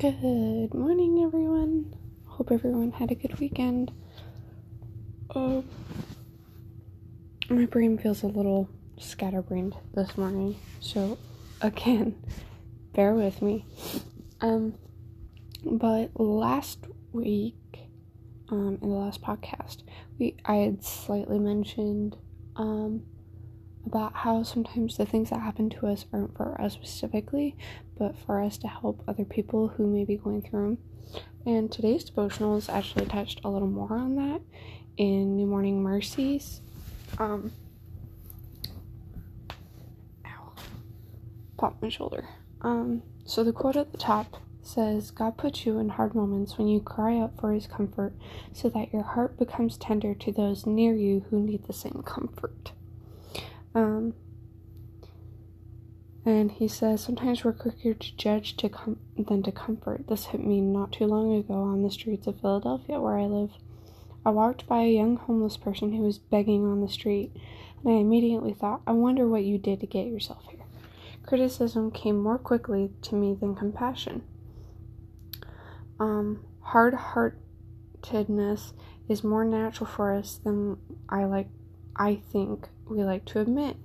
Good morning, everyone. Hope everyone had a good weekend. Uh, my brain feels a little scatterbrained this morning, so again, bear with me. Um, but last week, um, in the last podcast, we I had slightly mentioned um about how sometimes the things that happen to us aren't for us specifically, but for us to help other people who may be going through them. And today's devotional is actually touched a little more on that in New Morning Mercies. Um, ow, popped my shoulder. Um, so the quote at the top says, God puts you in hard moments when you cry out for his comfort, so that your heart becomes tender to those near you who need the same comfort. Um, and he says, Sometimes we're quicker to judge to com- than to comfort. This hit me not too long ago on the streets of Philadelphia, where I live. I walked by a young homeless person who was begging on the street, and I immediately thought, I wonder what you did to get yourself here. Criticism came more quickly to me than compassion. Um, hard heartedness is more natural for us than I like I think we like to admit.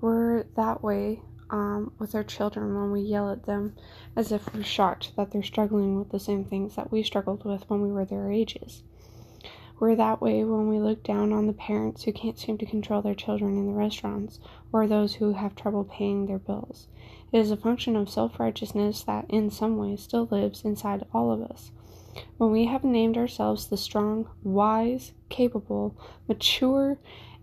We're that way um, with our children when we yell at them as if we're shocked that they're struggling with the same things that we struggled with when we were their ages. We're that way when we look down on the parents who can't seem to control their children in the restaurants or those who have trouble paying their bills. It is a function of self righteousness that, in some ways, still lives inside all of us. When we have named ourselves the strong, wise, capable, mature,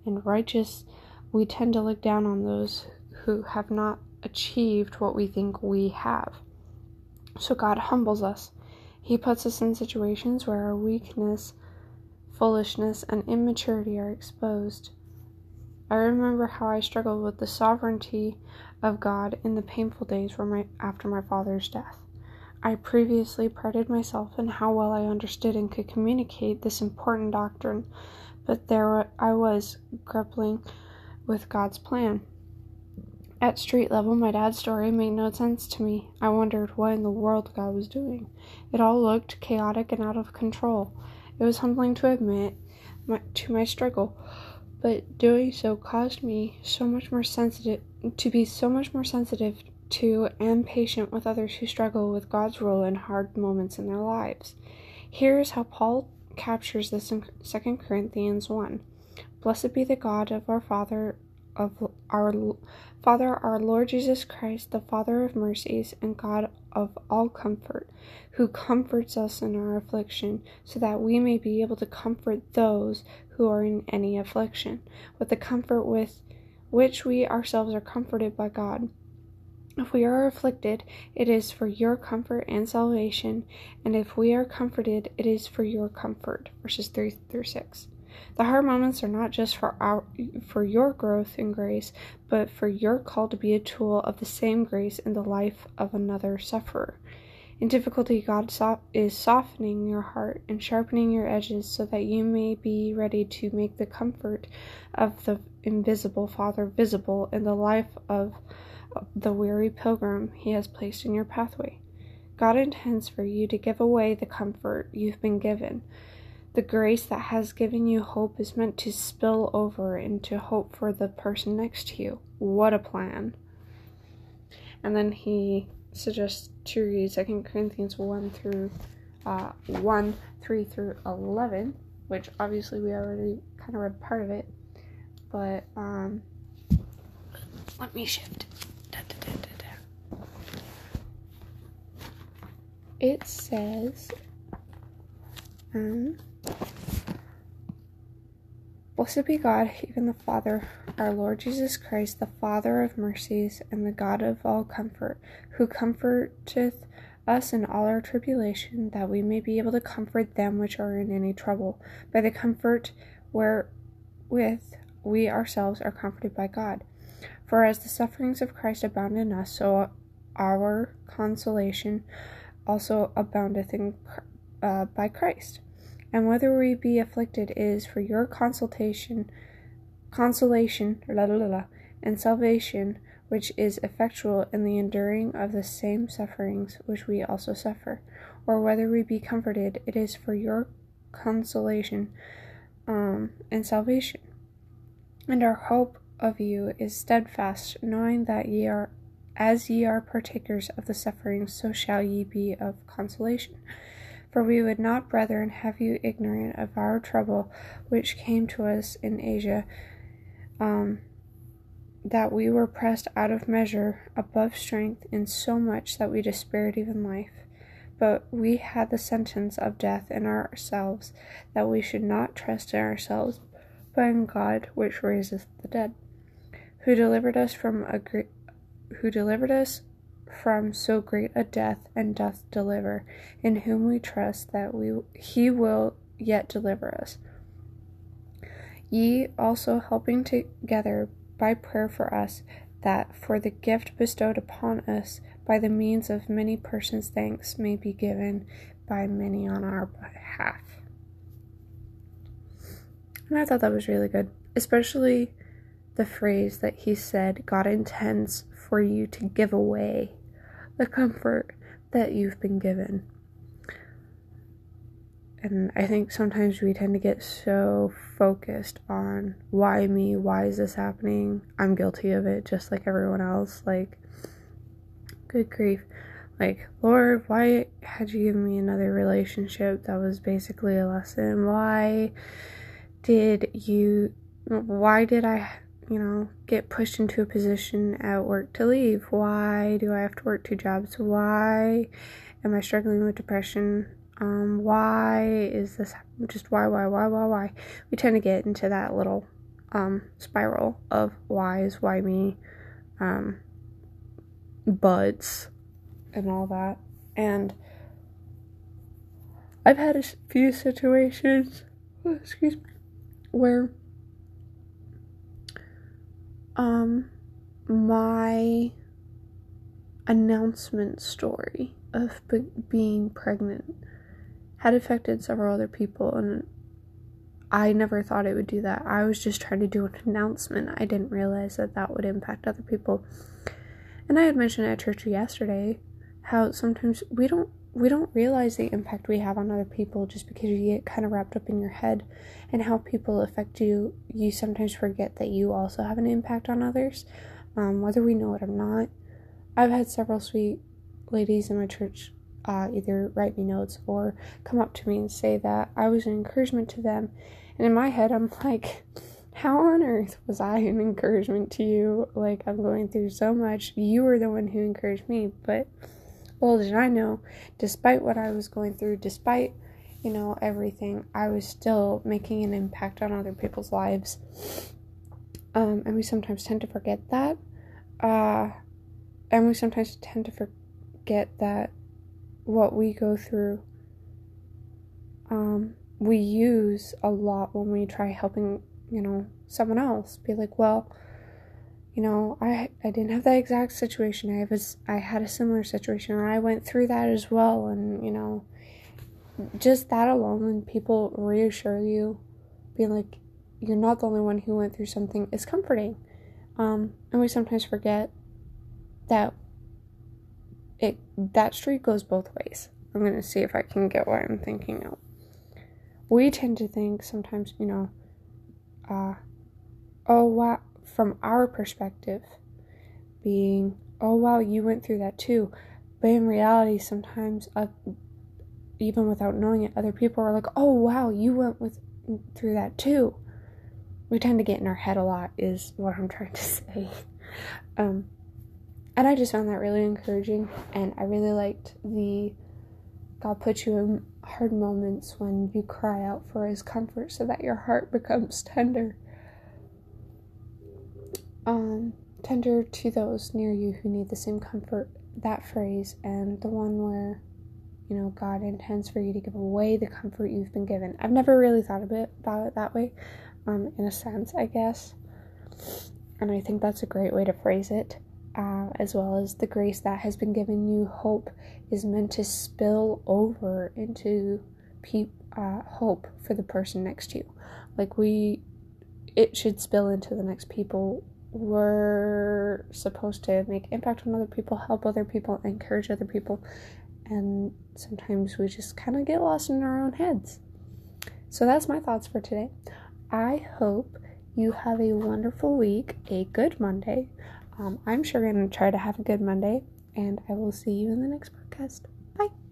and righteous, we tend to look down on those who have not achieved what we think we have. So God humbles us. He puts us in situations where our weakness, foolishness, and immaturity are exposed. I remember how I struggled with the sovereignty of God in the painful days my, after my father's death. I previously prided myself in how well I understood and could communicate this important doctrine, but there I was grappling with God's plan. At street level, my dad's story made no sense to me. I wondered what in the world God was doing. It all looked chaotic and out of control. It was humbling to admit my, to my struggle, but doing so caused me so much more sensitive to be so much more sensitive to and patient with others who struggle with God's role in hard moments in their lives. Here is how Paul captures this in 2 Corinthians 1. Blessed be the God of our Father of our Father our Lord Jesus Christ, the Father of mercies and God of all comfort, who comforts us in our affliction, so that we may be able to comfort those who are in any affliction, with the comfort with which we ourselves are comforted by God. If we are afflicted, it is for your comfort and salvation, and if we are comforted, it is for your comfort. Verses 3 through 6. The hard moments are not just for our for your growth in grace, but for your call to be a tool of the same grace in the life of another sufferer. In difficulty, God is softening your heart and sharpening your edges so that you may be ready to make the comfort of the invisible Father visible in the life of the weary pilgrim he has placed in your pathway. God intends for you to give away the comfort you've been given. The grace that has given you hope is meant to spill over into hope for the person next to you. What a plan! And then he suggests to read 2 Corinthians 1 through uh, 1 3 through 11, which obviously we already kind of read part of it, but um, let me shift. It says, um, Blessed be God, even the Father, our Lord Jesus Christ, the Father of mercies and the God of all comfort, who comforteth us in all our tribulation, that we may be able to comfort them which are in any trouble, by the comfort wherewith we ourselves are comforted by God. For as the sufferings of Christ abound in us, so our consolation also aboundeth in, uh, by Christ. And whether we be afflicted is for your consultation, consolation, la, la, la, and salvation, which is effectual in the enduring of the same sufferings which we also suffer, or whether we be comforted, it is for your consolation um, and salvation. And our hope of you is steadfast, knowing that ye are as ye are partakers of the sufferings, so shall ye be of consolation. For we would not, brethren, have you ignorant of our trouble which came to us in Asia, um, that we were pressed out of measure, above strength, in so much that we despaired even life. But we had the sentence of death in ourselves, that we should not trust in ourselves, but in God which raiseth the dead, who delivered us from a great who delivered us from so great a death and doth deliver, in whom we trust that we he will yet deliver us. Ye also helping together by prayer for us, that for the gift bestowed upon us by the means of many persons thanks may be given by many on our behalf. And I thought that was really good, especially the phrase that he said God intends for you to give away the comfort that you've been given. And I think sometimes we tend to get so focused on why me, why is this happening? I'm guilty of it just like everyone else. Like, good grief. Like, Lord, why had you given me another relationship that was basically a lesson? Why did you, why did I you know, get pushed into a position at work to leave? Why do I have to work two jobs? Why am I struggling with depression? Um, why is this just why, why, why, why, why? We tend to get into that little um, spiral of whys, why me, um, buts, and all that. And I've had a few situations, excuse me, where um my announcement story of being pregnant had affected several other people and I never thought it would do that. I was just trying to do an announcement. I didn't realize that that would impact other people. And I had mentioned at church yesterday how sometimes we don't we don't realize the impact we have on other people just because you get kind of wrapped up in your head and how people affect you. You sometimes forget that you also have an impact on others, um, whether we know it or not. I've had several sweet ladies in my church uh, either write me notes or come up to me and say that I was an encouragement to them. And in my head, I'm like, how on earth was I an encouragement to you? Like, I'm going through so much. You were the one who encouraged me, but little did I know, despite what I was going through, despite, you know, everything, I was still making an impact on other people's lives. Um, and we sometimes tend to forget that. Uh, and we sometimes tend to forget that what we go through, um, we use a lot when we try helping, you know, someone else. Be like, well, you know, I I didn't have that exact situation. I was I had a similar situation, and I went through that as well. And you know, just that alone, when people reassure you, being like, you're not the only one who went through something, is comforting. Um, and we sometimes forget that it that street goes both ways. I'm gonna see if I can get what I'm thinking of. We tend to think sometimes, you know, uh, oh wow, from our perspective, being, oh wow, you went through that too. But in reality, sometimes, uh, even without knowing it, other people are like, oh wow, you went with through that too. We tend to get in our head a lot, is what I'm trying to say. Um, and I just found that really encouraging, and I really liked the God put you in hard moments when you cry out for His comfort so that your heart becomes tender um, tender to those near you who need the same comfort. That phrase and the one where, you know, God intends for you to give away the comfort you've been given. I've never really thought of it about it that way, um, in a sense, I guess. And I think that's a great way to phrase it, uh, as well as the grace that has been given you. Hope is meant to spill over into pe- uh, hope for the person next to you. Like we, it should spill into the next people we're supposed to make impact on other people, help other people, encourage other people, and sometimes we just kind of get lost in our own heads. So that's my thoughts for today. I hope you have a wonderful week, a good Monday. Um, I'm sure going to try to have a good Monday, and I will see you in the next podcast.